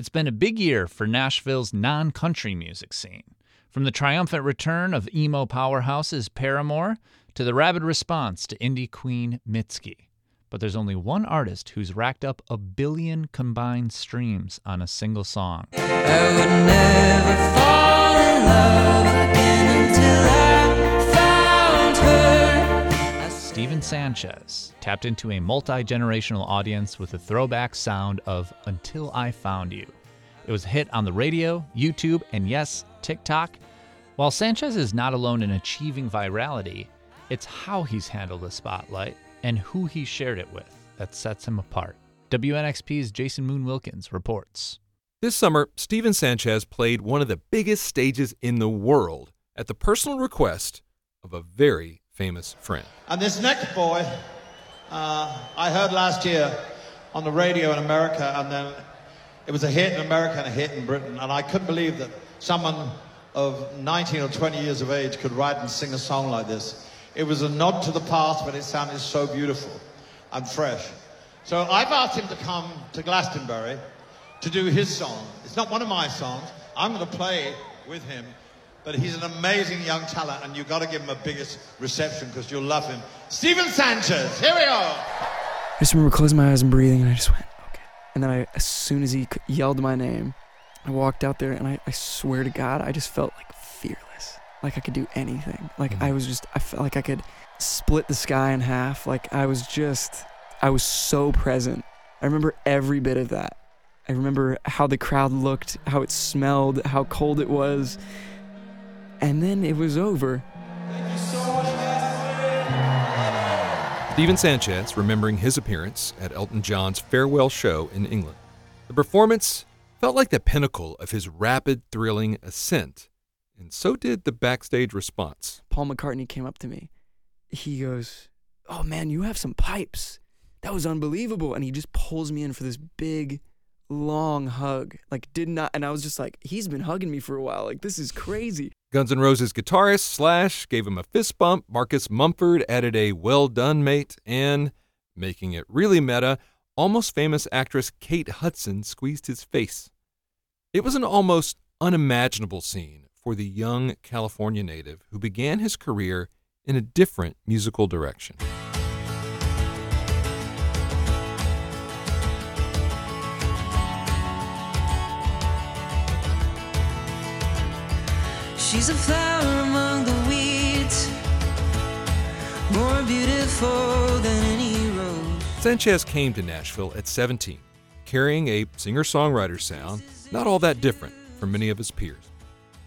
It's been a big year for Nashville's non country music scene. From the triumphant return of emo powerhouses Paramore to the rabid response to indie queen Mitski. But there's only one artist who's racked up a billion combined streams on a single song. Stephen Sanchez tapped into a multi generational audience with the throwback sound of Until I Found You. It was a hit on the radio, YouTube, and yes, TikTok. While Sanchez is not alone in achieving virality, it's how he's handled the spotlight and who he shared it with that sets him apart. WNXP's Jason Moon Wilkins reports. This summer, Stephen Sanchez played one of the biggest stages in the world at the personal request of a very famous friend. And this next boy, uh, I heard last year on the radio in America, and then it was a hit in America and a hit in Britain. And I couldn't believe that someone of 19 or 20 years of age could write and sing a song like this. It was a nod to the past, but it sounded so beautiful and fresh. So I've asked him to come to Glastonbury to do his song. It's not one of my songs. I'm going to play with him. But he's an amazing young talent, and you've got to give him a biggest reception because you'll love him. Stephen Sanchez, here we are. I just remember closing my eyes and breathing, and I just went, okay. And then I, as soon as he yelled my name, I walked out there, and I, I swear to God, I just felt like fearless. Like I could do anything. Like mm-hmm. I was just, I felt like I could split the sky in half. Like I was just, I was so present. I remember every bit of that. I remember how the crowd looked, how it smelled, how cold it was. And then it was over. Stephen Sanchez remembering his appearance at Elton John's farewell show in England. The performance felt like the pinnacle of his rapid, thrilling ascent, and so did the backstage response. Paul McCartney came up to me. He goes, Oh man, you have some pipes. That was unbelievable. And he just pulls me in for this big, long hug. Like, did not, and I was just like, he's been hugging me for a while. Like, this is crazy. Guns N' Roses guitarist Slash gave him a fist bump. Marcus Mumford added a well done, mate. And, making it really meta, almost famous actress Kate Hudson squeezed his face. It was an almost unimaginable scene for the young California native who began his career in a different musical direction. She's a flower among the weeds, more beautiful than any rose. Sanchez came to Nashville at 17, carrying a singer songwriter sound not all that different from many of his peers.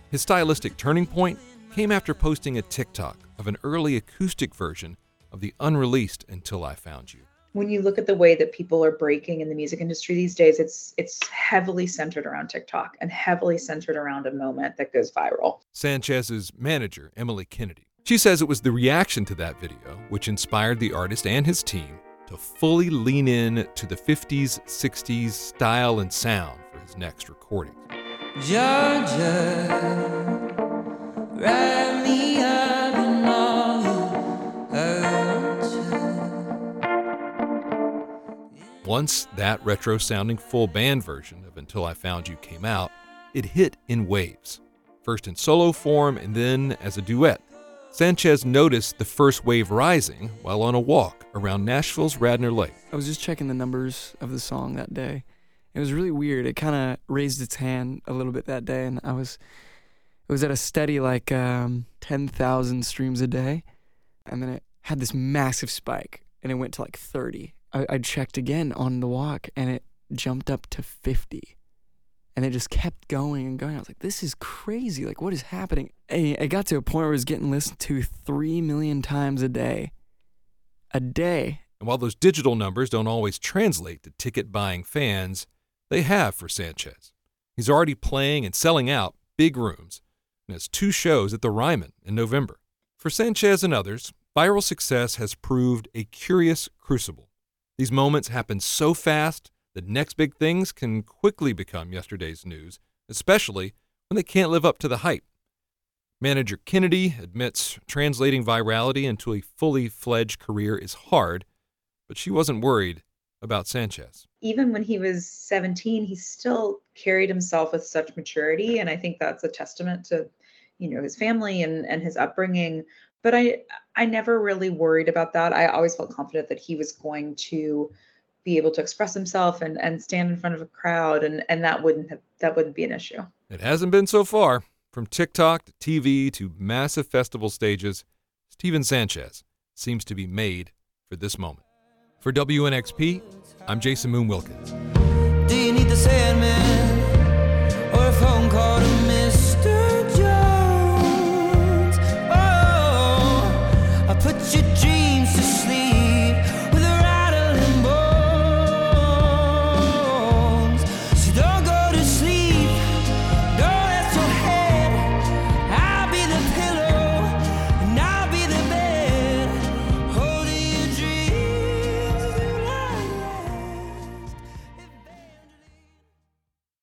His stylistic turning point came after posting a TikTok of an early acoustic version of the unreleased Until I Found You when you look at the way that people are breaking in the music industry these days, it's it's heavily centered around TikTok and heavily centered around a moment that goes viral. Sanchez's manager, Emily Kennedy. She says it was the reaction to that video which inspired the artist and his team to fully lean in to the 50s, 60s style and sound for his next recording. Georgia, Once that retro sounding full band version of Until I Found You came out, it hit in waves, first in solo form and then as a duet. Sanchez noticed the first wave rising while on a walk around Nashville's Radnor Lake. I was just checking the numbers of the song that day. It was really weird. It kind of raised its hand a little bit that day, and I was it was at a steady like um, ten thousand streams a day, and then it had this massive spike, and it went to like thirty, I, I checked again on the walk and it jumped up to 50 and it just kept going and going. I was like, this is crazy. Like, what is happening? And it got to a point where it was getting listened to 3 million times a day. A day. And while those digital numbers don't always translate to ticket buying fans, they have for Sanchez. He's already playing and selling out big rooms and has two shows at the Ryman in November. For Sanchez and others, viral success has proved a curious crucible. These moments happen so fast that next big things can quickly become yesterday's news, especially when they can't live up to the hype. Manager Kennedy admits translating virality into a fully fledged career is hard, but she wasn't worried about Sanchez. Even when he was 17, he still carried himself with such maturity. And I think that's a testament to, you know, his family and, and his upbringing. But I I never really worried about that. I always felt confident that he was going to be able to express himself and, and stand in front of a crowd and, and that wouldn't have that wouldn't be an issue. It hasn't been so far. From TikTok to TV to massive festival stages, Stephen Sanchez seems to be made for this moment. For WNXP, I'm Jason Moon Wilkins.